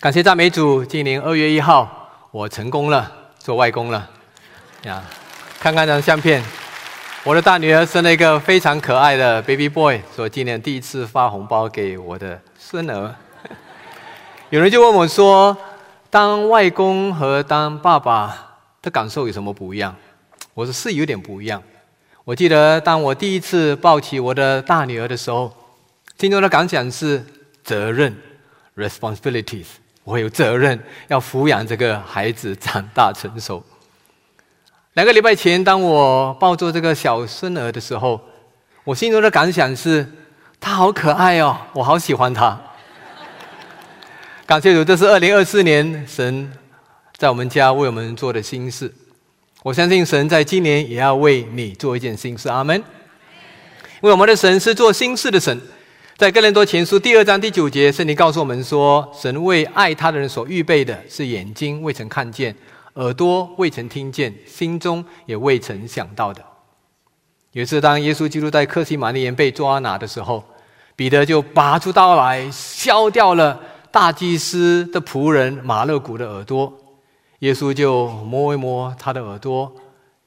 感谢赞美主，今年二月一号，我成功了，做外公了。呀，看看这张相片，我的大女儿生了一个非常可爱的 baby boy，说今年第一次发红包给我的孙儿。有人就问我说，当外公和当爸爸的感受有什么不一样？我说是有点不一样。我记得当我第一次抱起我的大女儿的时候，心中的感想是责任 （responsibilities）。我有责任要抚养这个孩子长大成熟。两个礼拜前，当我抱住这个小孙儿的时候，我心中的感想是：他好可爱哦，我好喜欢他。感谢主，这是二零二四年神在我们家为我们做的心事。我相信神在今年也要为你做一件心事。阿门。因为我们的神是做心事的神。在哥林多前书第二章第九节，圣经告诉我们说：“神为爱他的人所预备的是眼睛未曾看见，耳朵未曾听见，心中也未曾想到的。”有一次，当耶稣基督在克西玛利园被抓拿的时候，彼得就拔出刀来，削掉了大祭司的仆人马勒古的耳朵。耶稣就摸一摸他的耳朵，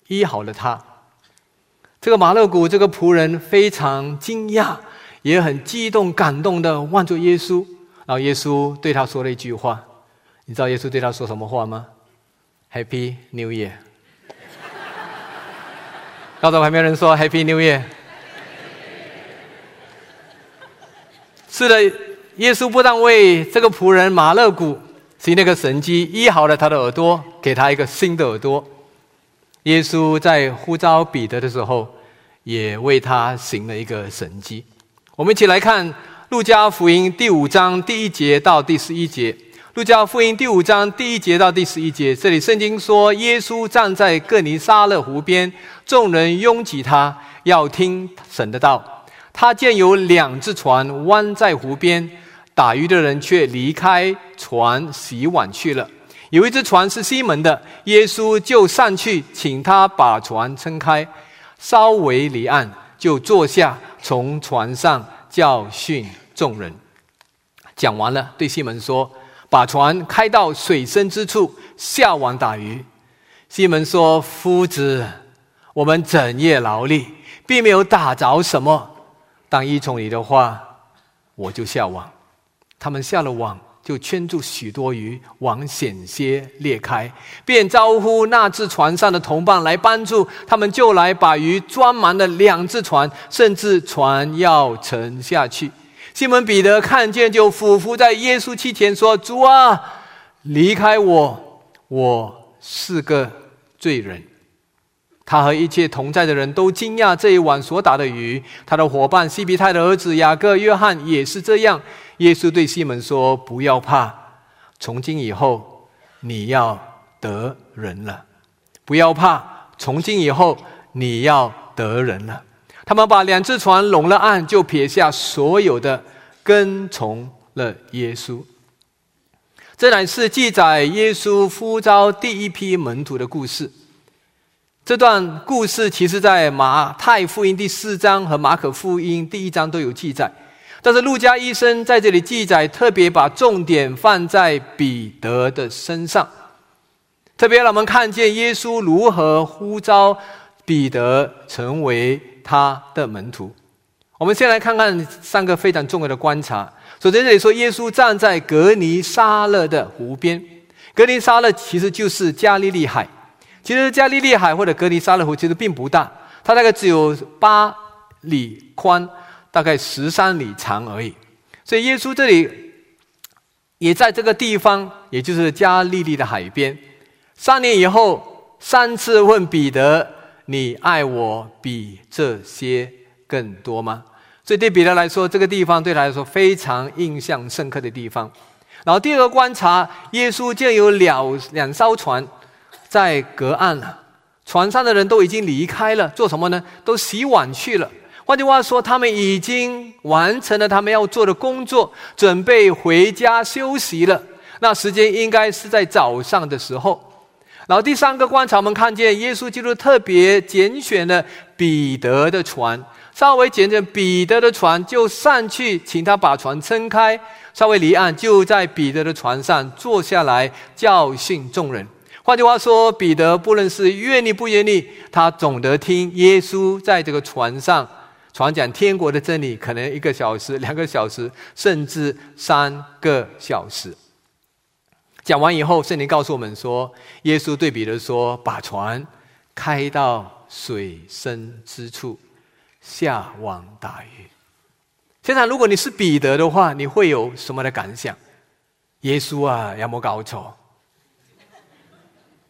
医好了他。这个马勒古这个仆人非常惊讶。也很激动、感动的望着耶稣，然后耶稣对他说了一句话：“你知道耶稣对他说什么话吗？”Happy New Year！告诉旁边人说：“Happy New Year！” 是的，耶稣不但为这个仆人马勒古行那个神迹，医好了他的耳朵，给他一个新的耳朵。耶稣在呼召彼得的时候，也为他行了一个神迹。我们一起来看《路加福音》第五章第一节到第十一节。《路加福音》第五章第一节到第十一节，这里圣经说：耶稣站在各尼撒勒湖边，众人拥挤他，要听神的道。他见有两只船弯在湖边，打鱼的人却离开船洗碗去了。有一只船是西门的，耶稣就上去请他把船撑开，稍微离岸，就坐下。从船上教训众人，讲完了，对西门说：“把船开到水深之处，下网打鱼。”西门说：“夫子，我们整夜劳力，并没有打着什么。但依从你的话，我就下网。”他们下了网。就圈住许多鱼，网险些裂开，便招呼那只船上的同伴来帮助他们，就来把鱼装满了两只船，甚至船要沉下去。西门彼得看见，就俯伏在耶稣膝前说：“主啊，离开我，我是个罪人。”他和一切同在的人都惊讶这一晚所打的鱼。他的伙伴西比泰的儿子雅各、约翰也是这样。耶稣对西门说：“不要怕，从今以后你要得人了。不要怕，从今以后你要得人了。”他们把两只船拢了岸，就撇下所有的，跟从了耶稣。这乃是记载耶稣呼召第一批门徒的故事。这段故事其实，在马太福音第四章和马可福音第一章都有记载，但是路加医生在这里记载，特别把重点放在彼得的身上，特别让我们看见耶稣如何呼召彼得成为他的门徒。我们先来看看三个非常重要的观察。首先，这里说耶稣站在格尼沙勒的湖边，格尼沙勒其实就是加利利海。其实加利利海或者格尼沙勒湖其实并不大，它大概只有八里宽，大概十三里长而已。所以耶稣这里也在这个地方，也就是加利利的海边。三年以后，三次问彼得：“你爱我比这些更多吗？”所以对彼得来说，这个地方对他来说非常印象深刻的地方。然后第二个观察，耶稣见有两两艘船。在隔岸了，船上的人都已经离开了，做什么呢？都洗碗去了。换句话说，他们已经完成了他们要做的工作，准备回家休息了。那时间应该是在早上的时候。然后第三个观察，我们看见耶稣基督特别拣选了彼得的船，稍微捡着彼得的船，就上去请他把船撑开。稍微离岸，就在彼得的船上坐下来教训众人。换句话说，彼得不论是愿意不愿意，他总得听耶稣在这个船上传讲天国的真理，可能一个小时、两个小时，甚至三个小时。讲完以后，圣灵告诉我们说，耶稣对彼得说：“把船开到水深之处，下网打鱼。”现在，如果你是彼得的话，你会有什么的感想？耶稣啊，有没搞错？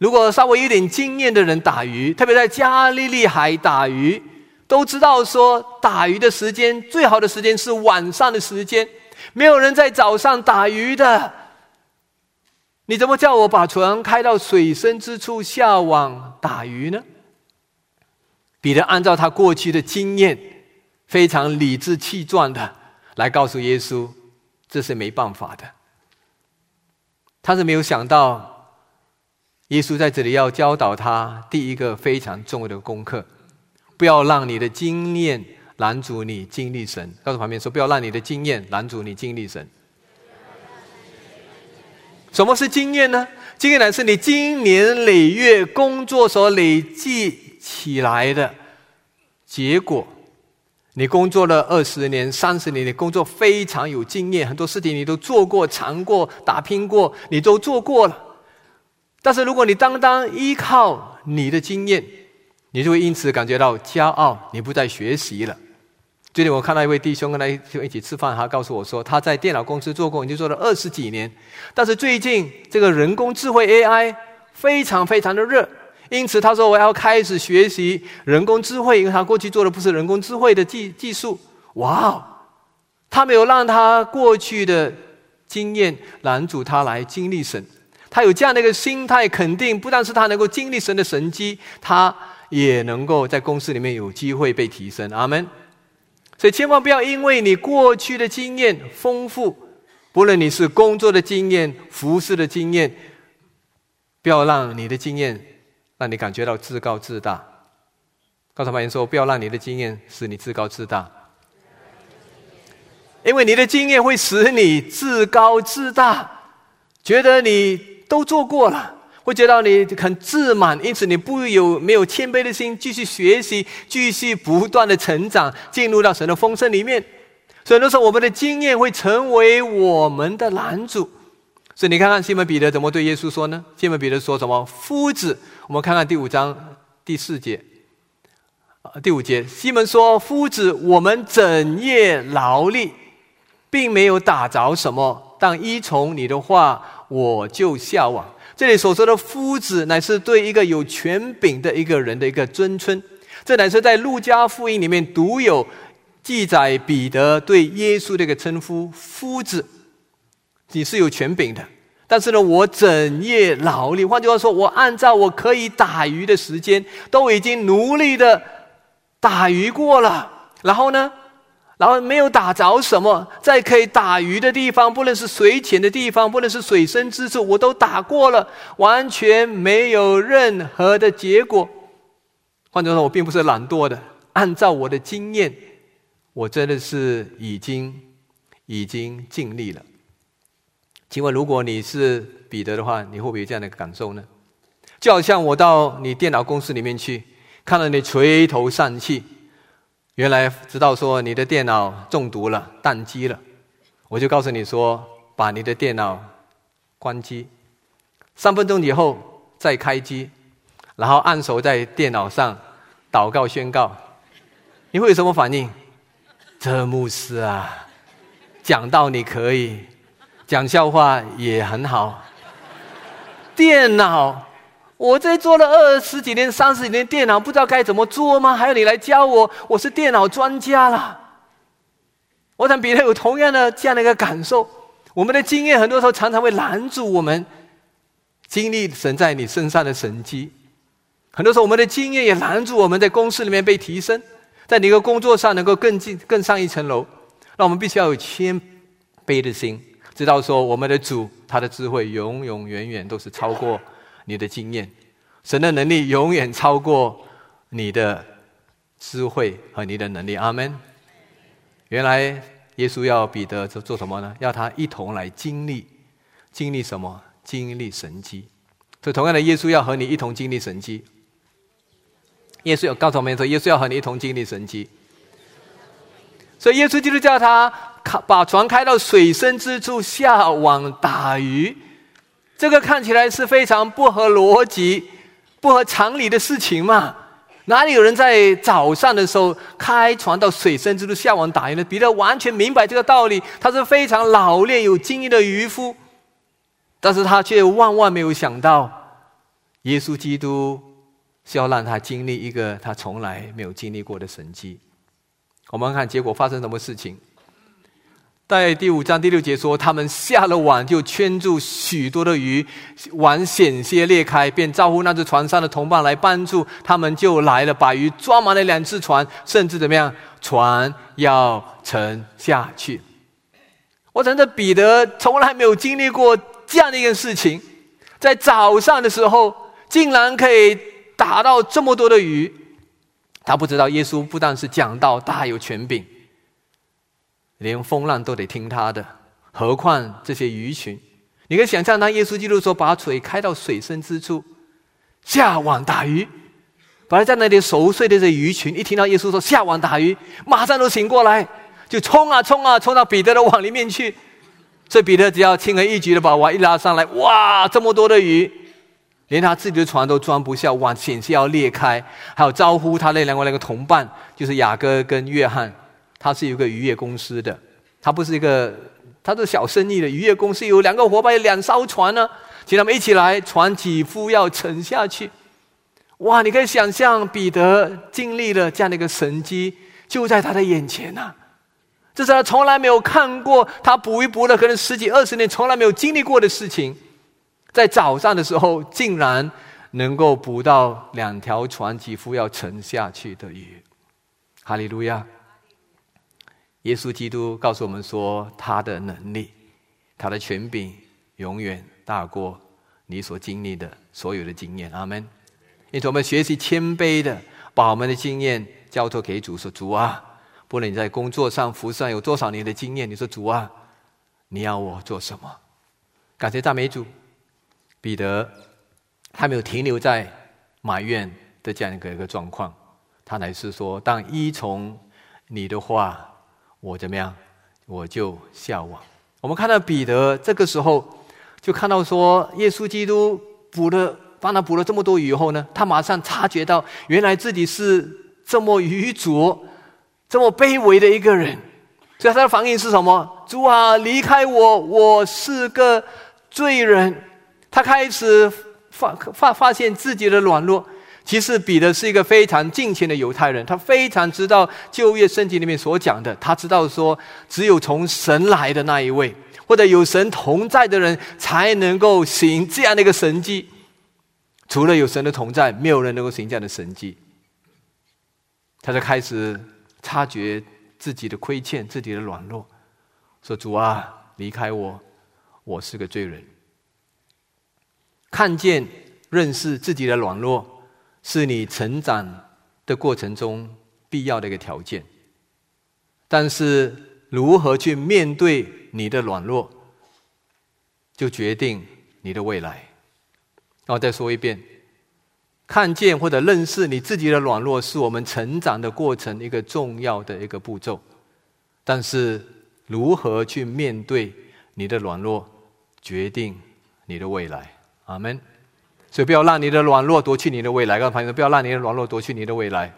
如果稍微有点经验的人打鱼，特别在加利利海打鱼，都知道说打鱼的时间最好的时间是晚上的时间，没有人在早上打鱼的。你怎么叫我把船开到水深之处下网打鱼呢？彼得按照他过去的经验。非常理直气壮的来告诉耶稣，这是没办法的。他是没有想到，耶稣在这里要教导他第一个非常重要的功课：不要让你的经验拦阻你经历神。告诉旁边说，不要让你的经验拦阻你经历神。什么是经验呢？经验呢，是你经年累月工作所累积起来的结果。你工作了二十年、三十年，你工作非常有经验，很多事情你都做过、尝过、打拼过，你都做过了。但是，如果你单单依靠你的经验，你就会因此感觉到骄傲，你不再学习了。最近我看到一位弟兄跟他一起吃饭，他告诉我说，他在电脑公司做过，已经做了二十几年，但是最近这个人工智慧 AI 非常非常的热。因此，他说：“我要开始学习人工智慧，因为他过去做的不是人工智慧的技技术。”哇哦，他没有让他过去的经验拦阻他来经历神。他有这样的一个心态，肯定不但是他能够经历神的神迹，他也能够在公司里面有机会被提升。阿门。所以，千万不要因为你过去的经验丰富，不论你是工作的经验、服饰的经验，不要让你的经验。让你感觉到自高自大。告诉朋友说，不要让你的经验使你自高自大，因为你的经验会使你自高自大，觉得你都做过了，会觉得你很自满，因此你不有没有谦卑的心，继续学习，继续不断的成长，进入到神的丰盛里面。所以，那时候我们的经验会成为我们的拦阻。所以你看看西门彼得怎么对耶稣说呢？西门彼得说什么？夫子，我们看看第五章第四节，啊，第五节，西门说：“夫子，我们整夜劳力，并没有打着什么，但依从你的话，我就下网。”这里所说的夫子，乃是对一个有权柄的一个人的一个尊称。这乃是在路加福音里面独有记载彼得对耶稣的一个称呼：夫子。你是有权柄的，但是呢，我整夜劳力，换句话说，我按照我可以打鱼的时间，都已经努力的打鱼过了。然后呢，然后没有打着什么，在可以打鱼的地方，不论是水浅的地方，不论是水深之处，我都打过了，完全没有任何的结果。换句话说，我并不是懒惰的，按照我的经验，我真的是已经已经尽力了。请问，如果你是彼得的话，你会不会有这样的感受呢？就好像我到你电脑公司里面去，看到你垂头丧气，原来知道说你的电脑中毒了、宕机了，我就告诉你说，把你的电脑关机，三分钟以后再开机，然后按手在电脑上祷告宣告，你会有什么反应？这牧师啊，讲到你可以。讲笑话也很好。电脑，我这做了二十几年、三十几年电脑，不知道该怎么做吗？还要你来教我？我是电脑专家了。我想彼得有同样的这样的一个感受。我们的经验很多时候常常会拦住我们经历神在你身上的神迹。很多时候我们的经验也拦住我们在公司里面被提升，在你的工作上能够更进更上一层楼。那我们必须要有谦卑的心。知道说，我们的主他的智慧永永远远都是超过你的经验，神的能力永远超过你的智慧和你的能力。阿门。原来耶稣要彼得做做什么呢？要他一同来经历，经历什么？经历神迹。所以同样的，耶稣要和你一同经历神迹。耶稣有告诉我们说，耶稣要和你一同经历神迹。所以耶稣基督叫他把船开到水深之处下网打鱼，这个看起来是非常不合逻辑、不合常理的事情嘛？哪里有人在早上的时候开船到水深之处下网打鱼呢？彼得完全明白这个道理，他是非常老练有经验的渔夫，但是他却万万没有想到，耶稣基督是要让他经历一个他从来没有经历过的神迹。我们看结果发生什么事情。在第五章第六节说，他们下了网就圈住许多的鱼，网险些裂开，便招呼那只船上的同伴来帮助。他们就来了，把鱼装满了两只船，甚至怎么样，船要沉下去。我真的彼得从来没有经历过这样的一件事情，在早上的时候竟然可以打到这么多的鱼。他不知道耶稣不但是讲道大有权柄，连风浪都得听他的，何况这些鱼群？你可以想象，当耶稣基督说把水开到水深之处，下网打鱼，本来在那里熟睡的这鱼群，一听到耶稣说下网打鱼，马上都醒过来，就冲啊冲啊，冲到彼得的网里面去。这彼得只要轻而易举的把网一拉上来，哇，这么多的鱼！连他自己的船都装不下，网险些要裂开。还有招呼他那两个那个同伴，就是雅各跟约翰，他是有个渔业公司的，他不是一个，他是小生意的渔业公司，有两个伙伴，有两艘船呢，请他们一起来，船几乎要沉下去。哇，你可以想象彼得经历了这样的一个神机，就在他的眼前呐，这是他从来没有看过，他捕鱼捕了可能十几二十年，从来没有经历过的事情。在早上的时候，竟然能够捕到两条船几乎要沉下去的鱼，哈利路亚！耶稣基督告诉我们说，他的能力、他的权柄永远大过你所经历的所有的经验。阿门！因此，我们学习谦卑的，把我们的经验交托给主，说：“主啊，不论你在工作上、服上有多少年的经验，你说主啊，你要我做什么？”感谢赞美主。彼得他没有停留在埋怨的这样一个一个状况，他乃是说：“当依从你的话，我怎么样，我就下网。”我们看到彼得这个时候就看到说，耶稣基督捕了帮他捕了这么多鱼后呢，他马上察觉到原来自己是这么愚拙、这么卑微的一个人。所以他的反应是什么？主啊，离开我，我是个罪人。他开始发发发现自己的软弱。其实彼得是一个非常敬虔的犹太人，他非常知道旧约圣经里面所讲的。他知道说，只有从神来的那一位，或者有神同在的人，才能够行这样的一个神迹。除了有神的同在，没有人能够行这样的神迹。他就开始察觉自己的亏欠，自己的软弱，说：“主啊，离开我，我是个罪人。”看见、认识自己的软弱，是你成长的过程中必要的一个条件。但是，如何去面对你的软弱，就决定你的未来。那我再说一遍：看见或者认识你自己的软弱，是我们成长的过程一个重要的一个步骤。但是，如何去面对你的软弱，决定你的未来。阿门。所以不要让你的软弱夺去你的未来。各位朋友不要让你的软弱夺去你的未来。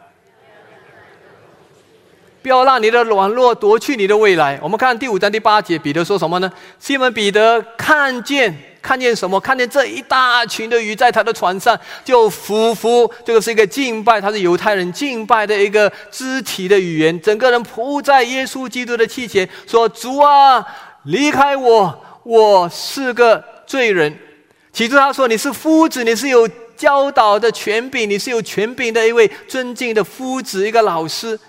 不要让你的软弱夺去你的未来。我们看第五章第八节，彼得说什么呢？西门彼得看见看见什么？看见这一大群的鱼在他的船上，就匍匐。这个是一个敬拜，他是犹太人敬拜的一个肢体的语言。整个人扑在耶稣基督的气前，说：“主啊，离开我，我是个罪人。”起初他说你是夫子，你是有教导的权柄，你是有权柄的一位尊敬的夫子，一个老师。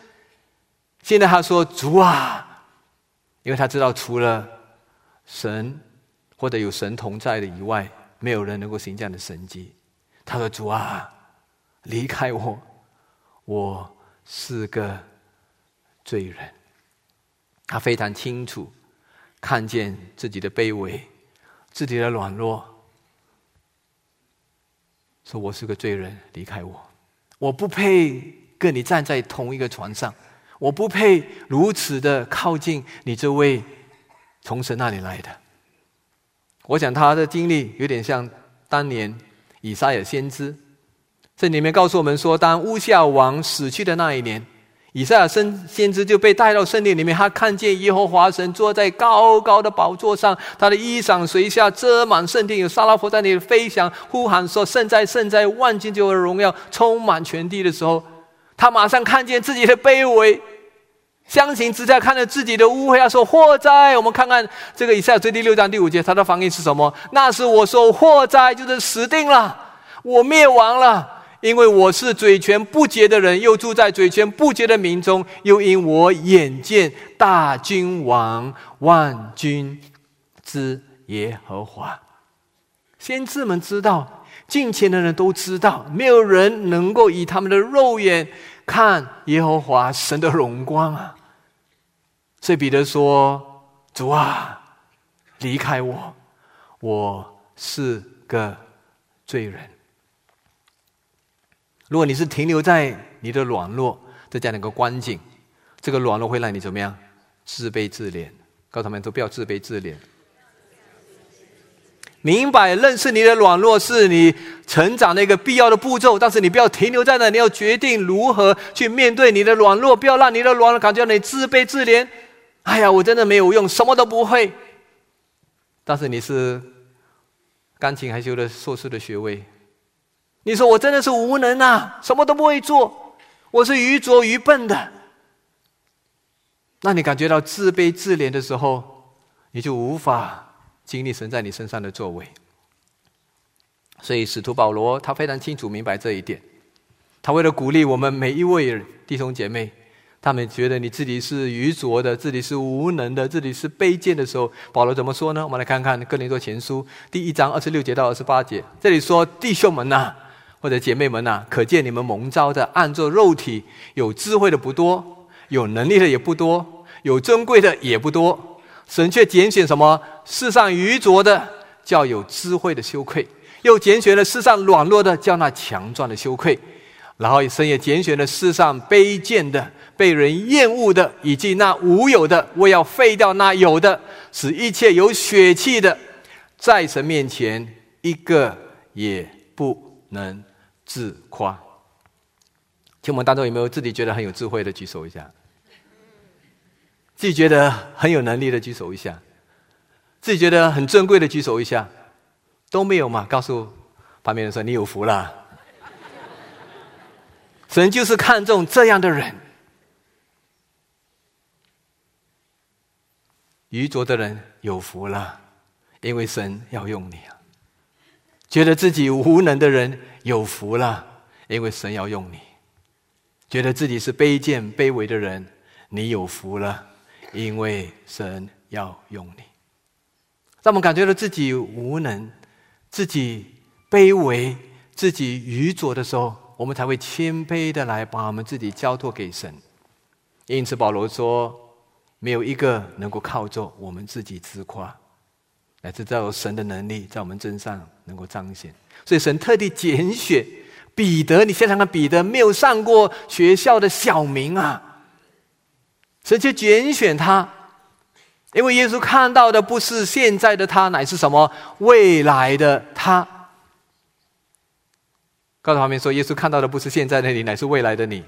现在他说主啊，因为他知道除了神或者有神同在的以外，没有人能够行这样的神迹。他说主啊，离开我，我是个罪人。他非常清楚看见自己的卑微，自己的软弱，说我是个罪人，离开我，我不配跟你站在同一个船上，我不配如此的靠近你这位从神那里来的。我想他的经历有点像当年以撒也先知，这里面告诉我们说，当乌夏王死去的那一年，以赛亚先先知就被带到圣殿里面，他看见耶和华神坐在高高的宝座上，他的衣裳垂下遮满圣殿，有沙拉佛在那里飞翔，呼喊说：“圣在，圣在，万金就的荣耀充满全地的时候，他马上看见自己的卑微。”相形之下，看着自己的污秽，他说：“祸灾！”我们看看这个以赛亚书第六章第五节，他的反应是什么？那是我说：“祸灾！”就是死定了，我灭亡了，因为我是嘴权不洁的人，又住在嘴权不洁的民中，又因我眼见大君王万军之耶和华。先知们知道，近前的人都知道，没有人能够以他们的肉眼看耶和华神的荣光啊。所以彼得说：“主啊，离开我，我是个罪人。如果你是停留在你的软弱这样的一个光景，这个软弱会让你怎么样？自卑自怜。告诉他们都不要自卑自怜。明白认识你的软弱是你成长的一个必要的步骤，但是你不要停留在那，你要决定如何去面对你的软弱，不要让你的软弱感觉你自卑自怜。”哎呀，我真的没有用，什么都不会。但是你是钢琴还修了硕士的学位，你说我真的是无能啊，什么都不会做，我是愚拙愚笨的。那你感觉到自卑自怜的时候，你就无法经历神在你身上的作为。所以使徒保罗他非常清楚明白这一点，他为了鼓励我们每一位弟兄姐妹。他们觉得你自己是愚拙的，自己是无能的，自己是卑贱的时候，保罗怎么说呢？我们来看看《哥林多前书》第一章二十六节到二十八节。这里说：“弟兄们呐，或者姐妹们呐，可见你们蒙召的，按着肉体有智慧的不多，有能力的也不多，有尊贵的也不多。神却拣选什么？世上愚拙的，叫有智慧的羞愧；又拣选了世上软弱的，叫那强壮的羞愧。然后神也拣选了世上卑贱的。”被人厌恶的，以及那无有的，我要废掉那有的，使一切有血气的，在神面前一个也不能自夸。请我们当中有没有自己觉得很有智慧的举手一下？自己觉得很有能力的举手一下？自己觉得很珍贵的举手一下？都没有嘛？告诉旁边人说：“你有福了。” 神就是看重这样的人。愚拙的人有福了，因为神要用你啊！觉得自己无能的人有福了，因为神要用你；觉得自己是卑贱卑微的人，你有福了，因为神要用你。当我们感觉到自己无能、自己卑微、自己愚拙的时候，我们才会谦卑的来把我们自己交托给神。因此，保罗说。没有一个能够靠着我们自己自夸，乃至在神的能力在我们身上能够彰显。所以神特地拣选彼得，你想想看，彼得没有上过学校的小明啊，神就拣选他，因为耶稣看到的不是现在的他，乃是什么未来的他。告诉旁边说，耶稣看到的不是现在的你，乃是未来的你。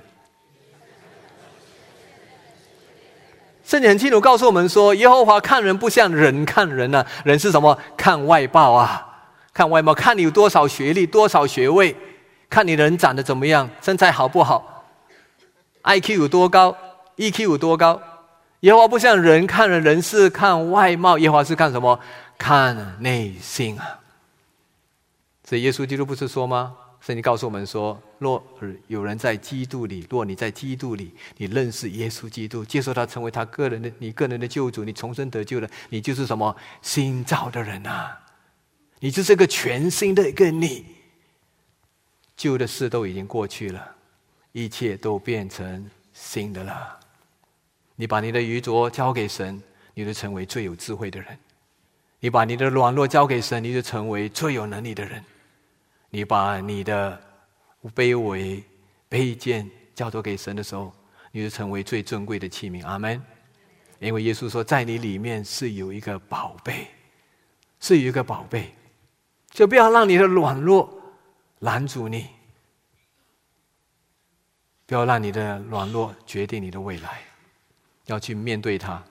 圣经很清楚告诉我们说，耶和华看人不像人看人呢。人是什么？看外貌啊，看外貌，看你有多少学历、多少学位，看你人长得怎么样，身材好不好，IQ 有多高，EQ 有多高。耶和华不像人看人，人是看外貌，耶和华是看什么？看内心啊。所以耶稣基督不是说吗？圣经告诉我们说：若有人在基督里，若你在基督里，你认识耶稣基督，接受他成为他个人的、你个人的救主，你重生得救了，你就是什么新造的人啊！你就是个全新的一个你，旧的事都已经过去了，一切都变成新的了。你把你的愚拙交给神，你就成为最有智慧的人；你把你的软弱交给神，你就成为最有能力的人；你把你的卑微、卑贱交托给神的时候，你就成为最尊贵的器皿。阿门。因为耶稣说，在你里面是有一个宝贝，是有一个宝贝，就不要让你的软弱拦阻你，不要让你的软弱决定你的未来。要去面对他，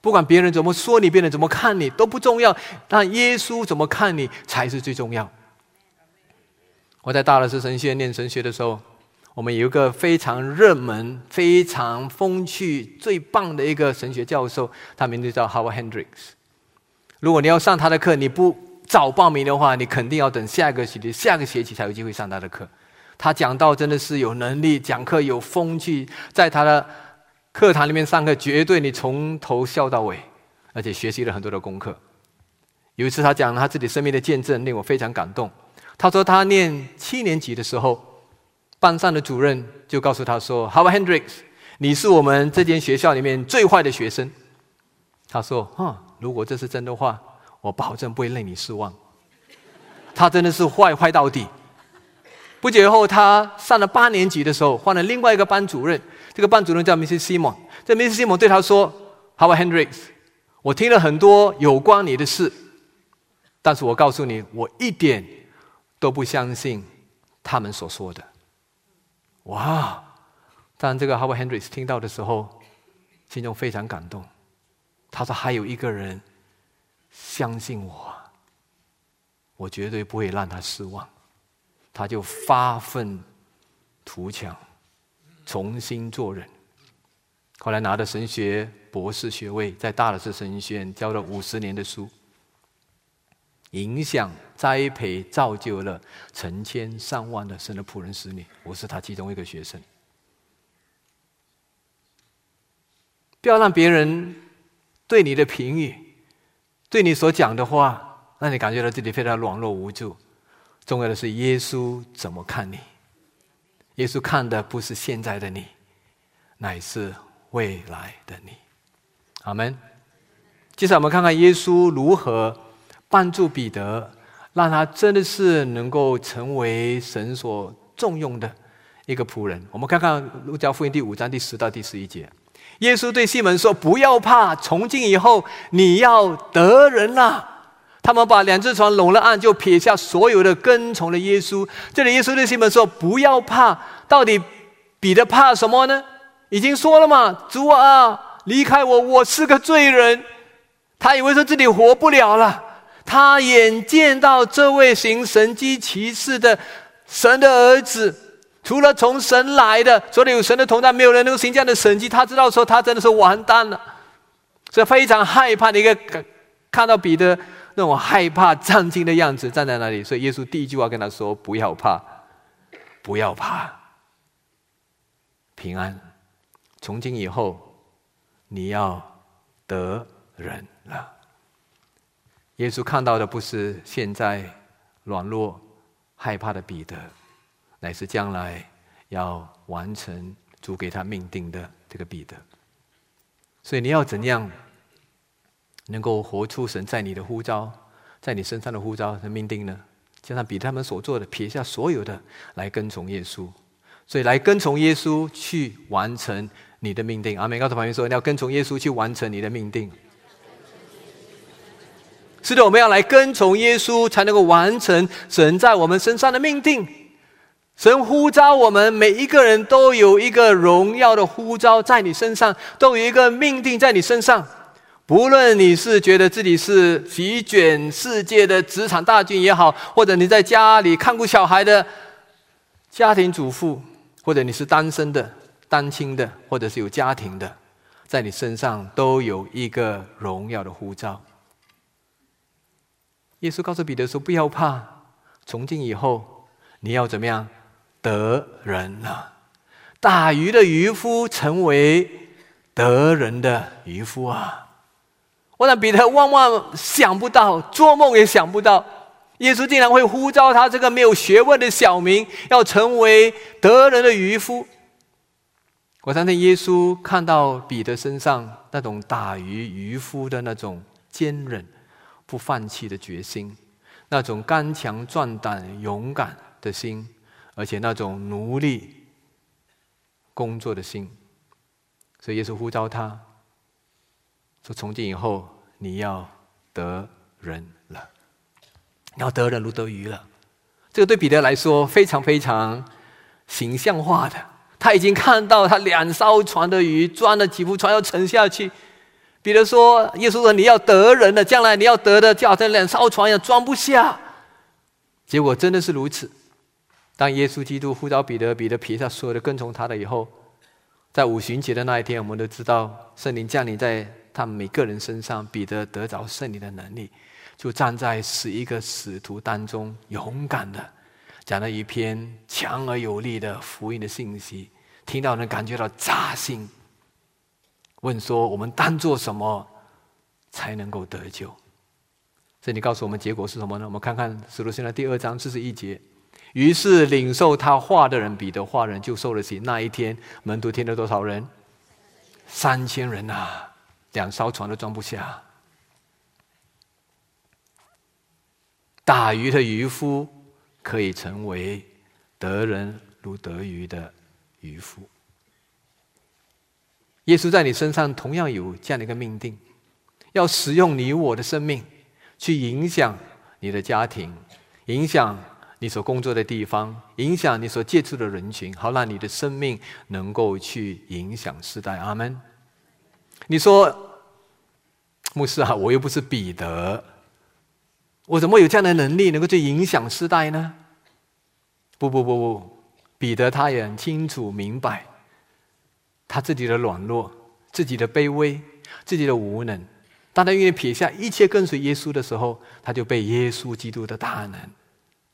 不管别人怎么说你，别人怎么看你都不重要，但耶稣怎么看你才是最重要。我在大乐士神学院念神学的时候，我们有一个非常热门、非常风趣、最棒的一个神学教授，他名字叫 Howard Hendricks。如果你要上他的课，你不早报名的话，你肯定要等下一个学期、下个学期才有机会上他的课。他讲到真的是有能力，讲课有风趣，在他的。课堂里面上课，绝对你从头笑到尾，而且学习了很多的功课。有一次，他讲了他自己生命的见证，令我非常感动。他说，他念七年级的时候，班上的主任就告诉他说 h o w a r Hendricks，你是我们这间学校里面最坏的学生。”他说：“哈，如果这是真的话，我保证不会令你失望。”他真的是坏坏到底。不久后，他上了八年级的时候，换了另外一个班主任。这个班主任叫 Mrs. Simon。这 Mrs. Simon 对他说：“Howard Hendricks，我听了很多有关你的事，但是我告诉你，我一点都不相信他们所说的。”哇！当这个 Howard Hendricks 听到的时候，心中非常感动。他说：“还有一个人相信我，我绝对不会让他失望。”他就发愤图强，重新做人。后来拿了神学博士学位，在大的是神学院教了五十年的书，影响、栽培、造就了成千上万的神的仆人使女。我是他其中一个学生。不要让别人对你的评语、对你所讲的话，让你感觉到自己非常软弱无助。重要的是耶稣怎么看你？耶稣看的不是现在的你，乃是未来的你。阿门。接下来我们看看耶稣如何帮助彼得，让他真的是能够成为神所重用的一个仆人。我们看看路加福音第五章第十到第十一节，耶稣对西门说：“不要怕，从今以后你要得人了。”他们把两只船拢了岸，就撇下所有的，跟从了耶稣。这里耶稣对西门说：“不要怕。”到底彼得怕什么呢？已经说了嘛，主啊，离开我，我是个罪人。他以为说自己活不了了。他眼见到这位行神机骑士的神的儿子，除了从神来的，除了有神的同在，没有人能够行这样的神迹。他知道说他真的是完蛋了，是非常害怕的一个看到彼得。那种害怕、战惊的样子站在那里，所以耶稣第一句话跟他说：“不要怕，不要怕，平安。从今以后，你要得人了。”耶稣看到的不是现在软弱、害怕的彼得，乃是将来要完成主给他命定的这个彼得。所以你要怎样？能够活出神在你的呼召，在你身上的呼召和命定呢？就像比他们所做的，撇下所有的来跟从耶稣。所以来跟从耶稣去完成你的命定。阿美告诉朋友说：“你要跟从耶稣去完成你的命定。”是的，我们要来跟从耶稣，才能够完成神在我们身上的命定。神呼召我们每一个人都有一个荣耀的呼召在你身上，都有一个命定在你身上。不论你是觉得自己是席卷世界的职场大军也好，或者你在家里看顾小孩的家庭主妇，或者你是单身的、单亲的，或者是有家庭的，在你身上都有一个荣耀的呼召。耶稣告诉彼得说：“不要怕，从今以后你要怎么样得人了？打鱼的渔夫成为得人的渔夫啊！”我让彼得万万想不到，做梦也想不到，耶稣竟然会呼召他这个没有学问的小民，要成为得人的渔夫。我相信耶稣看到彼得身上那种打鱼渔夫的那种坚韧、不放弃的决心，那种刚强壮胆、勇敢的心，而且那种努力工作的心，所以耶稣呼召他说：“从今以后，你要得人了，要得人如得鱼了。”这个对彼得来说非常非常形象化的。他已经看到他两艘船的鱼装了几副船要沉下去。彼得说：“耶稣说你要得人的，将来你要得的，就好像两艘船一样装不下。”结果真的是如此。当耶稣基督呼召彼得，彼得撇下所有的跟从他的以后，在五旬节的那一天，我们都知道圣灵降临在他们每个人身上，彼得得着圣灵的能力，就站在十一个使徒当中，勇敢的。讲了一篇强而有力的福音的信息，听到人感觉到扎心。问说：我们当做什么才能够得救？这里告诉我们结果是什么呢？我们看看《使徒行传》第二章四十一节。于是领受他话的人，彼得话人就受了洗。那一天门徒听了多少人？三千人呐，两艘船都装不下。打鱼的渔夫。可以成为得人如得鱼的渔夫。耶稣在你身上同样有这样的一个命定，要使用你我的生命去影响你的家庭，影响你所工作的地方，影响你所接触的人群，好让你的生命能够去影响世代。阿门。你说，牧师啊，我又不是彼得。我怎么有这样的能力，能够去影响世代呢？不不不不，彼得他也很清楚明白，他自己的软弱、自己的卑微、自己的无能。当他愿意撇下一切跟随耶稣的时候，他就被耶稣基督的大能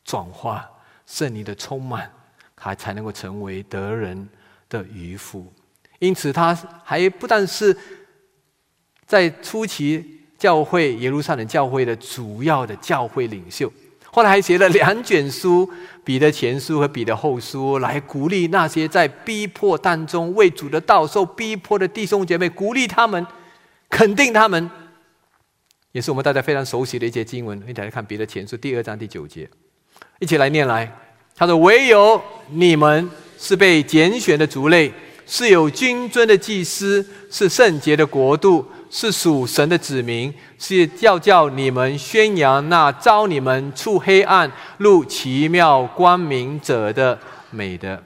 转化、圣灵的充满，他才能够成为得人的渔夫。因此，他还不但是在初期。教会耶路撒冷教会的主要的教会领袖，后来还写了两卷书《彼得前书》和《彼得后书》，来鼓励那些在逼迫当中为主的道受逼迫的弟兄姐妹，鼓励他们，肯定他们，也是我们大家非常熟悉的一些经文。一起来看《彼得前书》第二章第九节，一起来念来。他说：“唯有你们是被拣选的族类，是有君尊的祭司，是圣洁的国度。”是属神的子民，是要叫你们宣扬那招你们出黑暗入奇妙光明者的美德。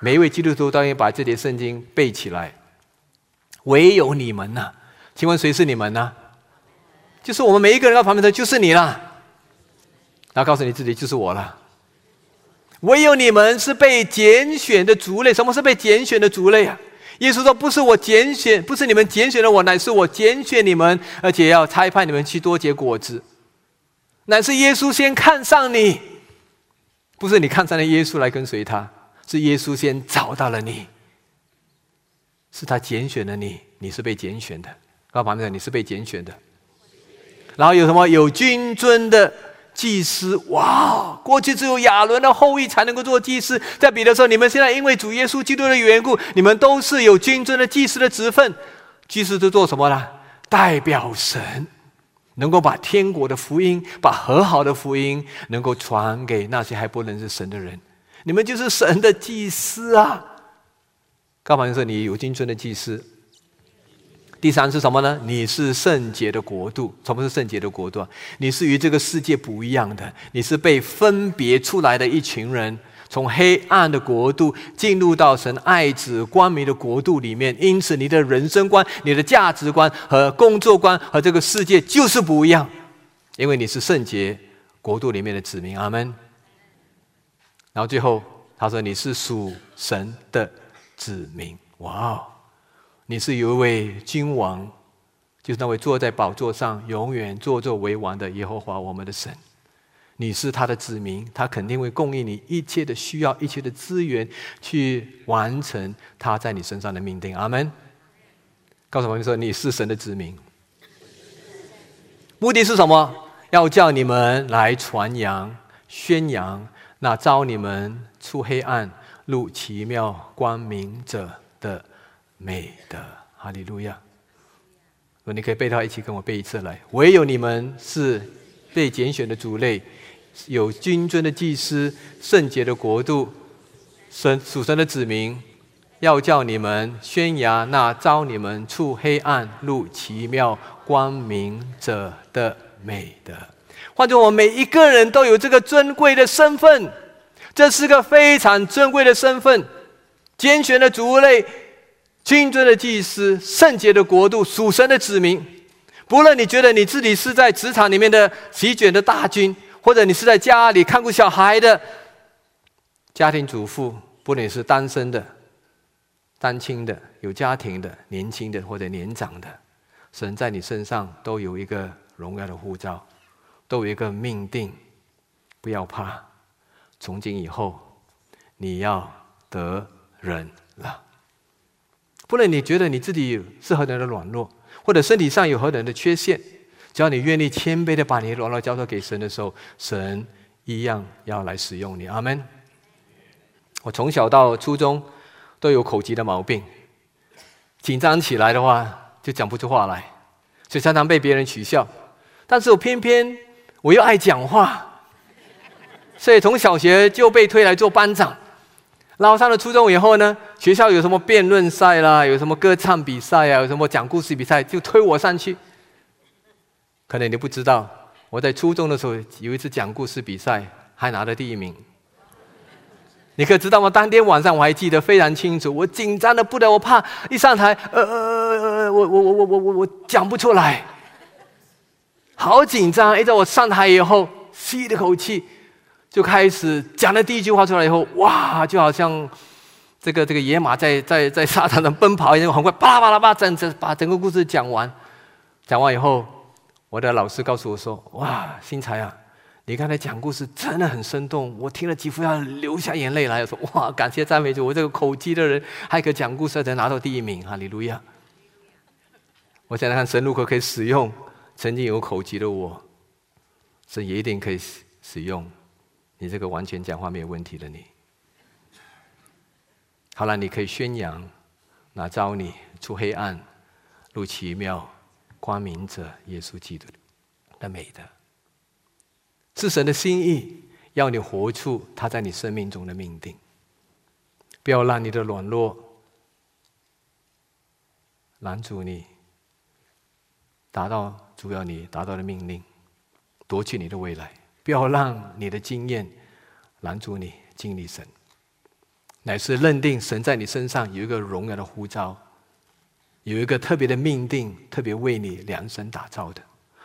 每一位基督徒都应把这节圣经背起来。唯有你们呐，请问谁是你们呢？就是我们每一个人到旁边的，就是你了。然后告诉你自己，就是我了。唯有你们是被拣选的族类。什么是被拣选的族类啊？耶稣说：“不是我拣选，不是你们拣选了我，乃是我拣选你们，而且要差派你们去多结果子。乃是耶稣先看上你，不是你看上了耶稣来跟随他，是耶稣先找到了你，是他拣选了你，你是被拣选的。告诉旁边你是被拣选的。然后有什么？有君尊的。”祭司哇，过去只有亚伦的后裔才能够做祭司。在彼得说：“你们现在因为主耶稣基督的缘故，你们都是有君尊的祭司的职分。祭司是做什么呢？代表神，能够把天国的福音、把和好的福音，能够传给那些还不认识神的人。你们就是神的祭司啊！干嘛说你有金尊的祭司？”第三是什么呢？你是圣洁的国度。什么是圣洁的国度？你是与这个世界不一样的，你是被分别出来的一群人，从黑暗的国度进入到神爱子光明的国度里面。因此，你的人生观、你的价值观和工作观和这个世界就是不一样，因为你是圣洁国度里面的子民。阿门。然后最后他说：“你是属神的子民。”哇哦！你是有一位君王，就是那位坐在宝座上永远坐坐为王的耶和华我们的神。你是他的子民，他肯定会供应你一切的需要，一切的资源，去完成他在你身上的命定。阿门。告诉我们说，你是神的子民，目的是什么？要叫你们来传扬、宣扬那招你们出黑暗入奇妙光明者的。美的。哈利路亚！说你可以背它一起跟我背一次来。唯有你们是被拣选的族类，有君尊的祭司，圣洁的国度，神属神的子民，要叫你们宣扬那招你们出黑暗入奇妙光明者的美德。换作我每一个人都有这个尊贵的身份，这是个非常尊贵的身份，拣选的族类。君尊的祭司，圣洁的国度，属神的子民。不论你觉得你自己是在职场里面的席卷的大军，或者你是在家里看顾小孩的家庭主妇，不论你是单身的、单亲的、有家庭的、年轻的或者年长的，神在你身上都有一个荣耀的护照，都有一个命定。不要怕，从今以后你要得人了。不论你觉得你自己是何等的软弱，或者身体上有何等的缺陷，只要你愿意谦卑的把你的软弱交托给神的时候，神一样要来使用你。阿门。我从小到初中都有口疾的毛病，紧张起来的话就讲不出话来，所以常常被别人取笑。但是我偏偏我又爱讲话，所以从小学就被推来做班长。然后上了初中以后呢，学校有什么辩论赛啦，有什么歌唱比赛啊，有什么讲故事比赛，就推我上去。可能你不知道，我在初中的时候有一次讲故事比赛，还拿了第一名。你可知道吗？当天晚上我还记得非常清楚，我紧张的不得，我怕一上台，呃呃呃呃，我我我我我我我讲不出来，好紧张。一直我上台以后，吸了口气。就开始讲了第一句话出来以后，哇，就好像这个这个野马在在在沙滩上奔跑一样，很快，巴拉巴拉巴，整整把整个故事讲完。讲完以后，我的老师告诉我说：“哇，新才啊，你刚才讲故事真的很生动，我听了几乎要流下眼泪来。”我说：“哇，感谢赞美主，我这个口疾的人还可以讲故事，才拿到第一名，哈利路亚！”我想想看，神如果可以使用曾经有口疾的我，神也一定可以使使用。你这个完全讲话没有问题的你，好了，你可以宣扬那招你出黑暗入奇妙光明者耶稣基督的美德，是神的心意，要你活出他在你生命中的命定，不要让你的软弱拦阻你达到主要你达到的命令，夺取你的未来。不要让你的经验拦阻你经历神，乃是认定神在你身上有一个荣耀的呼召，有一个特别的命定，特别为你量身打造的。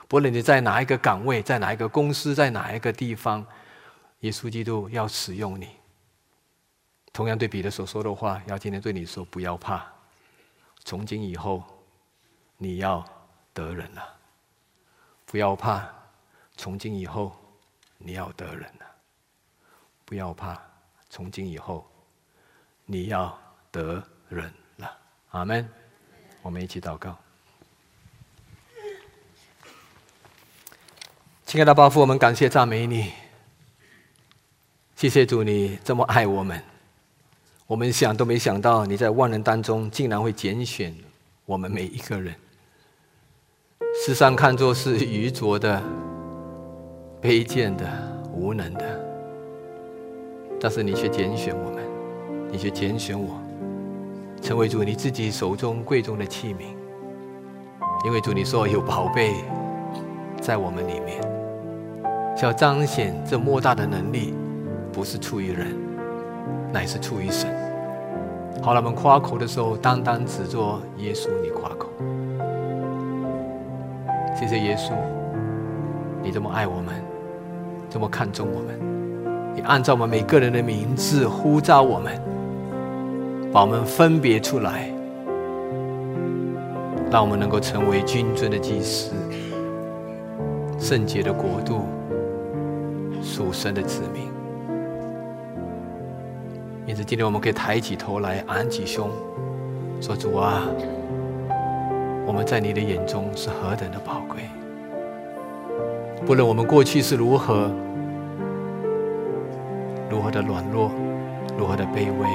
不论你在哪一个岗位，在哪一个公司，在哪一个地方，耶稣基督要使用你。同样对彼得所说的话，要今天对你说：不要怕，从今以后你要得人了。不要怕，从今以后。你要得人了，不要怕。从今以后，你要得人了。阿门。我们一起祷告。亲爱的巴父，我们感谢赞美你。谢谢主，你这么爱我们。我们想都没想到，你在万人当中竟然会拣选我们每一个人。世上看作是愚拙的。卑贱的、无能的，但是你却拣选我们，你却拣选我，成为主你自己手中贵重的器皿。因为主你说有宝贝在我们里面，要彰显这莫大的能力，不是出于人，乃是出于神。好了，我们夸口的时候，单单只做耶稣你夸口。谢谢耶稣，你这么爱我们。这么看重我们，你按照我们每个人的名字呼召我们，把我们分别出来，让我们能够成为君尊的祭司、圣洁的国度、属神的子民。因此，今天我们可以抬起头来，昂起胸，说：“主啊，我们在你的眼中是何等的宝贵。”不论我们过去是如何，如何的软弱，如何的卑微，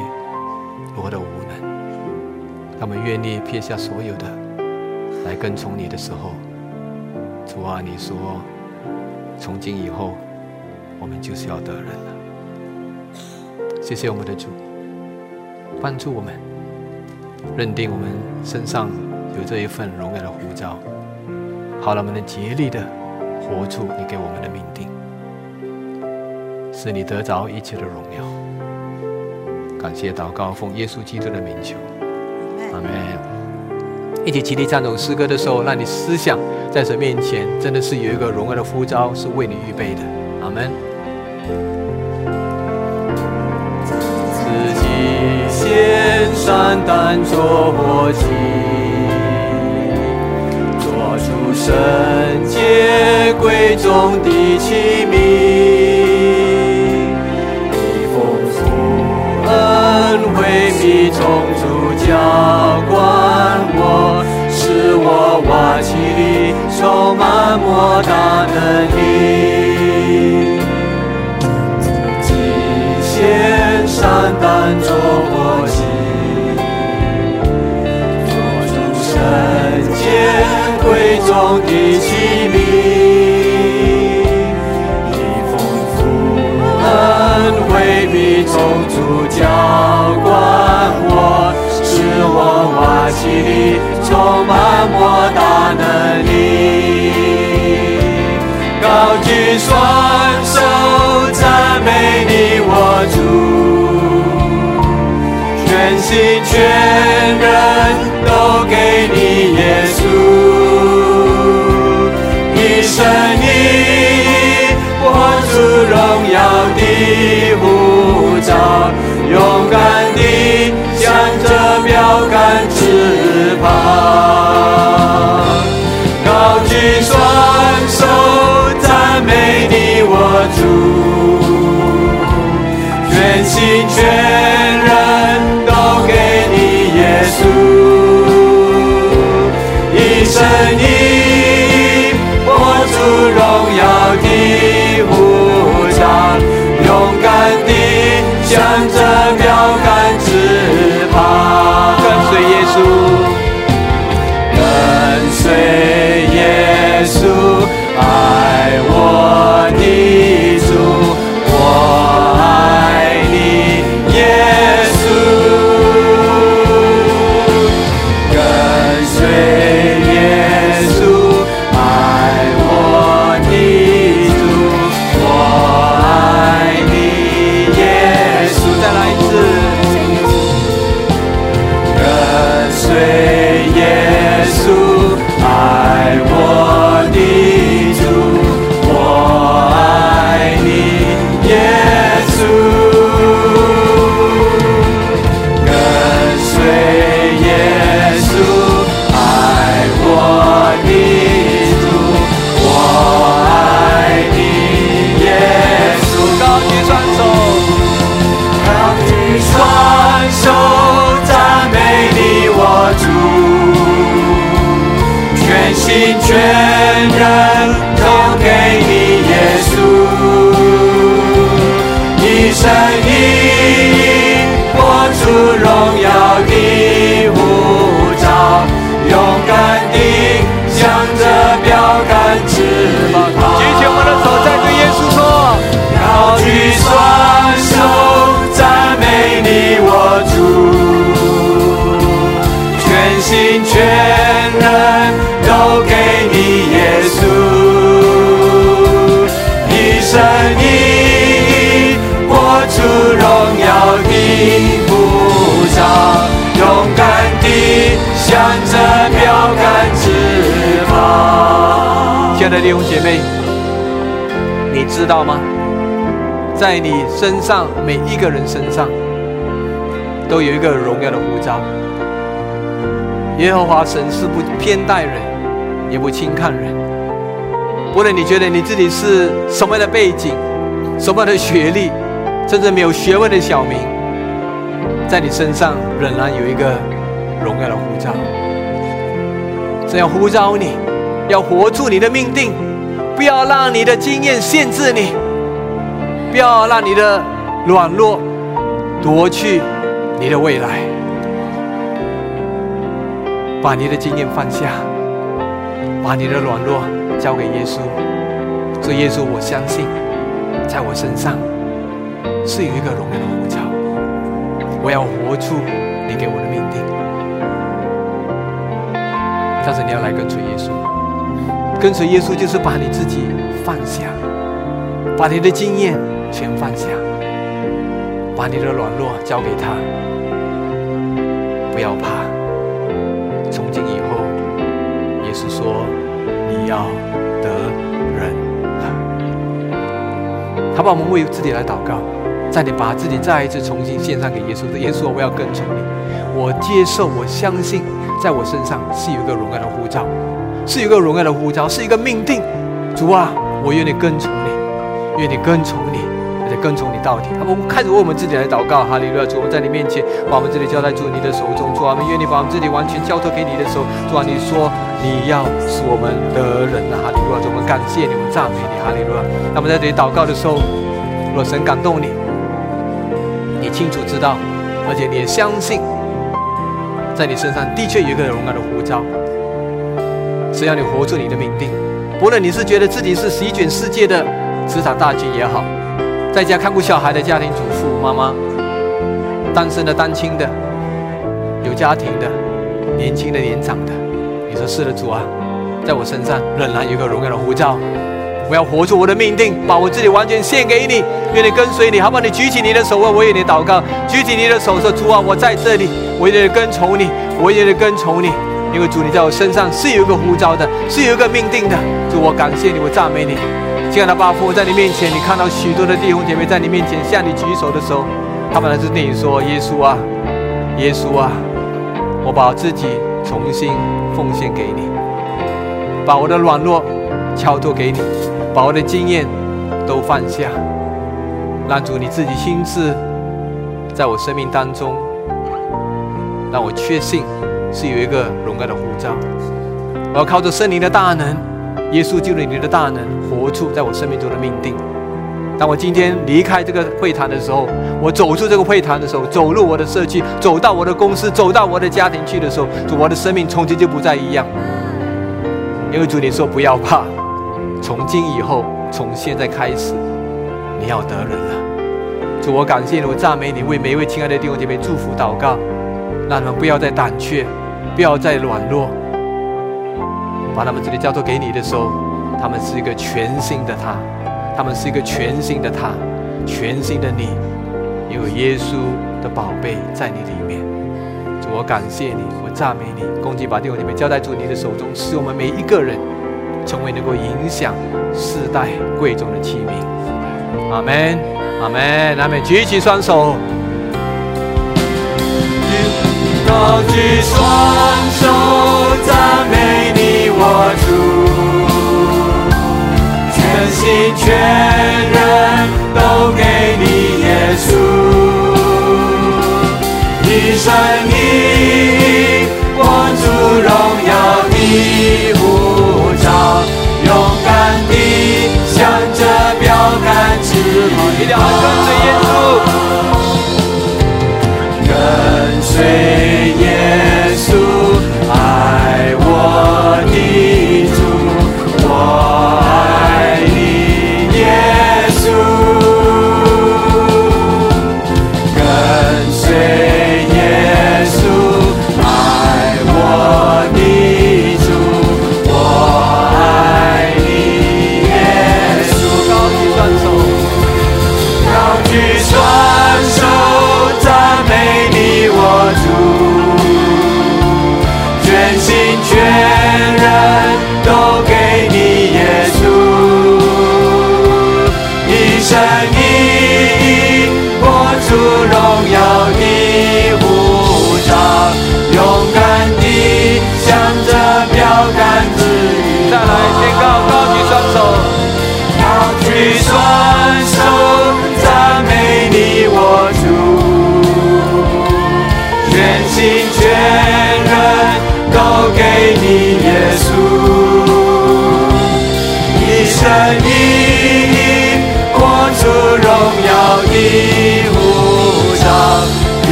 如何的无能，他们愿意撇下所有的来跟从你的时候，主啊，你说从今以后，我们就是要得人了。谢谢我们的主，帮助我们认定我们身上有这一份荣耀的护照，好了，我们能竭力的活出你给我们的命定，使你得着一切的荣耀。感谢祷告，奉耶稣基督的名求。阿门。一起齐力唱这首诗歌的时候，让你思想在神面前真的是有一个荣耀的呼召，是为你预备的。阿门。自己先善当作祭，做出圣洁贵重的器皿，以丰富恩惠弥充。浇灌我，使我瓦器里充满莫大能力。自己献上当作火祭，做出圣洁贵重的器皿，恩惠比充足浇灌我。使我瓦器里充满莫大能力，高举双手赞美你我主，全心全人都给你耶稣，一生主，全心全人都给你耶稣，一生以我主荣耀的呼召，勇敢地向着心全人都给你耶稣，一生以活出荣耀的护照，勇敢地向着标杆直跑。亲爱的弟兄姐妹，你知道吗？在你身上，每一个人身上，都有一个荣耀的护照。耶和华神是不偏待人，也不轻看人。无论你觉得你自己是什么样的背景、什么样的学历，甚至没有学问的小民，在你身上仍然有一个荣耀的护照。这样呼召你，要活出你的命定，不要让你的经验限制你，不要让你的软弱夺去你的未来。把你的经验放下，把你的软弱交给耶稣。这耶稣，我相信，在我身上是有一个荣耀的呼召，我要活出你给我的命定。但是你要来跟随耶稣，跟随耶稣就是把你自己放下，把你的经验全放下，把你的软弱交给他，不要怕。从今以后，耶稣说你要得人他把我们为自己来祷告，在你把自己再一次重新献上给耶稣的耶稣，我要跟从你，我接受，我相信，在我身上是有一个荣耀的呼召，是有一个荣耀的呼召，是一个命定。主啊，我愿意跟从你，愿意跟从你。跟从你到底。我们开始为我们自己来祷告，哈利路亚！主，我们在你面前，把我们这里交在主你的手中。主啊，我们愿你把我们自己完全交托给你的手。主啊，你说你要使我们得人啊，哈利路亚！主，我们感谢你，我们赞美你，哈利路亚！那么在这里祷告的时候，若神感动你，你清楚知道，而且你也相信，在你身上的确有一个荣耀的呼召，只要你活出你的命定。不论你是觉得自己是席卷世界的职场大军也好。在家看顾小孩的家庭主妇妈妈，单身的单亲的，有家庭的，年轻的年长的，你说是的主啊，在我身上仍然有个荣耀的呼召，我要活出我的命定，把我自己完全献给你，愿你跟随你，好不好？你举起你的手，我为你祷告，举起你的手说主啊，我在这里，我愿意跟从你，我愿意跟从你，因为主你在我身上是有一个呼召的，是有一个命定的，主我感谢你，我赞美你。亲爱的爸父，在你面前，你看到许多的弟兄姐妹在你面前向你举手的时候，他们来自对你说：“耶稣啊，耶稣啊，我把自己重新奉献给你，把我的软弱交托给你，把我的经验都放下，让主你自己亲自在我生命当中，让我确信是有一个荣耀的护照。我要靠着圣灵的大能。”耶稣就了你的大能，活出在我生命中的命定。当我今天离开这个会堂的时候，我走出这个会堂的时候，走入我的社区，走到我的公司，走到我的家庭去的时候，主，我的生命从今就不再一样。因为主你说不要怕，从今以后，从现在开始，你要得人了。主，我感谢你，我赞美你，为每一位亲爱的弟兄姐妹祝福祷告，让他们不要再胆怯，不要再软弱。把他们这里交托给你的时候，他们是一个全新的他，他们是一个全新的他，全新的你，有耶稣的宝贝在你里面。主，我感谢你，我赞美你，公鸡把弟兄姐妹交在主你的手中，使我们每一个人成为能够影响世代贵重的器皿。阿门，阿门，阿门，举起双手，高举双手赞美你。我主，全人都给你，耶稣，一生你我主荣耀的护照，勇敢地向着标杆直跑，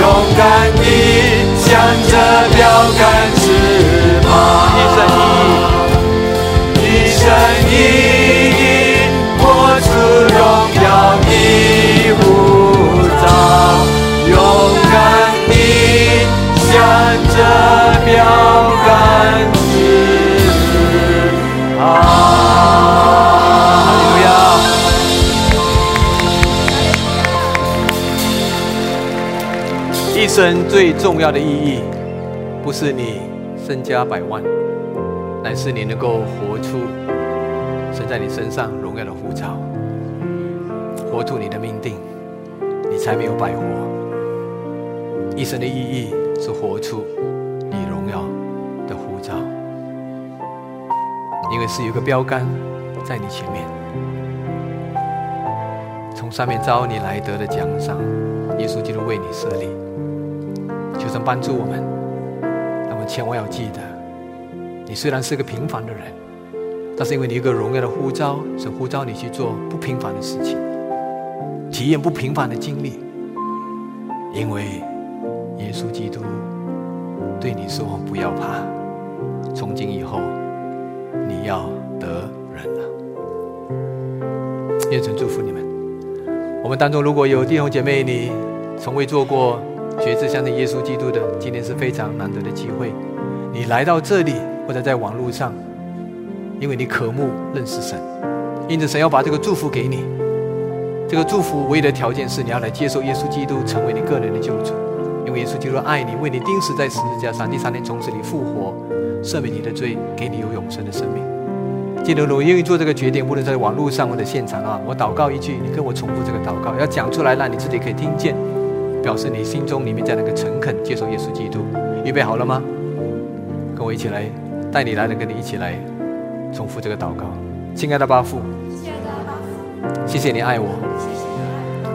勇敢地向着标杆直跑，一程一一。生最重要的意义，不是你身家百万，乃是你能够活出神在你身上荣耀的护照，活出你的命定，你才没有白活。一生的意义是活出你荣耀的护照，因为是有个标杆在你前面，从上面招你来得的奖赏，耶稣基督为你设立，神帮助我们。那么千万要记得，你虽然是个平凡的人，但是因为你一个荣耀的呼召，是呼召你去做不平凡的事情，体验不平凡的经历，因为。耶稣基督对你说：“不要怕，从今以后你要得人了。”愿神祝福你们。我们当中如果有弟兄姐妹，你从未做过觉知相信耶稣基督的，今天是非常难得的机会。你来到这里，或者在网络上，因为你渴慕认识神，因此神要把这个祝福给你。这个祝福唯一的条件是你要来接受耶稣基督，成为你个人的救主。因为耶稣基督爱你，为你钉死在十字架上，第三天从死里复活，赦免你的罪，给你有永生的生命。记得我愿意做这个决定，无论在网络上或者现场啊，我祷告一句，你跟我重复这个祷告，要讲出来，让你自己可以听见，表示你心中里面这样的一个诚恳，接受耶稣基督。预备好了吗？跟我一起来，带你来的，跟你一起来重复这个祷告。亲爱的巴父，谢谢你爱我，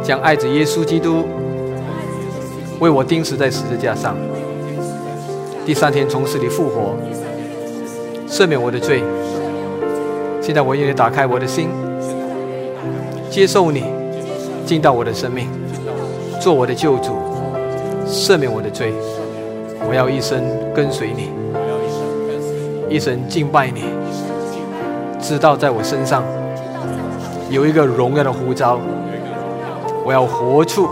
将爱子耶稣基督。为我钉死在十字架上，第三天从死里复活，赦免我的罪。现在我愿意打开我的心，接受你进到我的生命，做我的救主，赦免我的罪。我要一生跟随你，一生敬拜你，知道在我身上有一个荣耀的呼召，我要活出。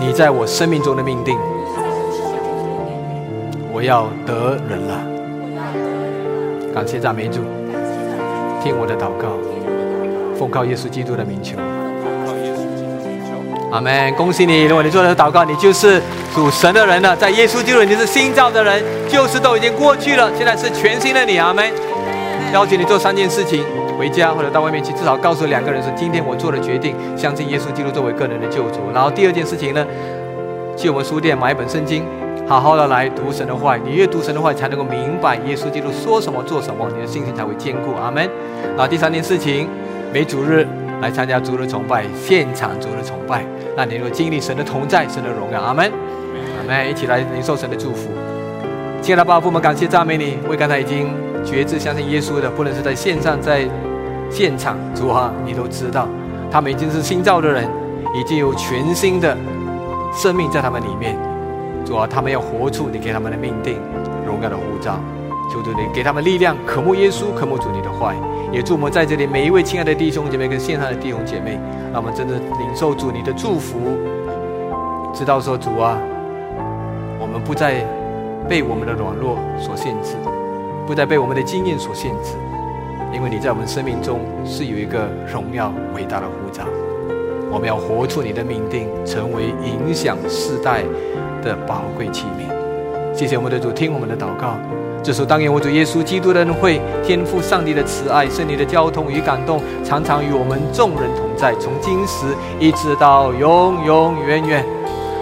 你在我生命中的命定，我要得人了。感谢赞美主，听我的祷告，奉靠耶稣基督的名求。阿门！恭喜你，如果你做了祷告，你就是主神的人了。在耶稣基督，你是新造的人，旧事都已经过去了，现在是全新的你。阿门！邀请你做三件事情。回家或者到外面去，至少告诉两个人说：今天我做了决定，相信耶稣基督作为个人的救主。然后第二件事情呢，去我们书店买一本圣经，好好的来读神的话。你越读神的话，才能够明白耶稣基督说什么、做什么，你的信心才会坚固。阿门。然后第三件事情，每主日来参加主日崇拜，现场主日崇拜，让你能够经历神的同在、神的荣耀。阿门。阿门。一起来领受神的祝福。亲爱的爸爸父，母感谢赞美你，为刚才已经决志相信耶稣的，不论是在线上在。现场，主啊，你都知道，他们已经是新造的人，已经有全新的生命在他们里面。主啊，他们要活出你给他们的命定、荣耀的护照。求主你给他们力量，渴慕耶稣，渴慕主你的话也祝我们在这里每一位亲爱的弟兄姐妹跟线上的弟兄姐妹，让我们真的领受主你的祝福，知道说主啊，我们不再被我们的软弱所限制，不再被我们的经验所限制。因为你在我们生命中是有一个荣耀伟大的护照，我们要活出你的命定，成为影响世代的宝贵器皿。谢谢我们的主，听我们的祷告。这首当愿我主耶稣基督的恩惠、天赋上帝的慈爱、圣灵的交通与感动，常常与我们众人同在，从今时一直到永永远远。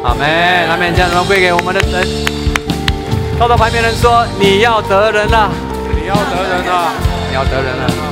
阿门。阿门。将荣归给我们的神。靠到旁边人说：“你要得人了，你要得人了。”你要得人了。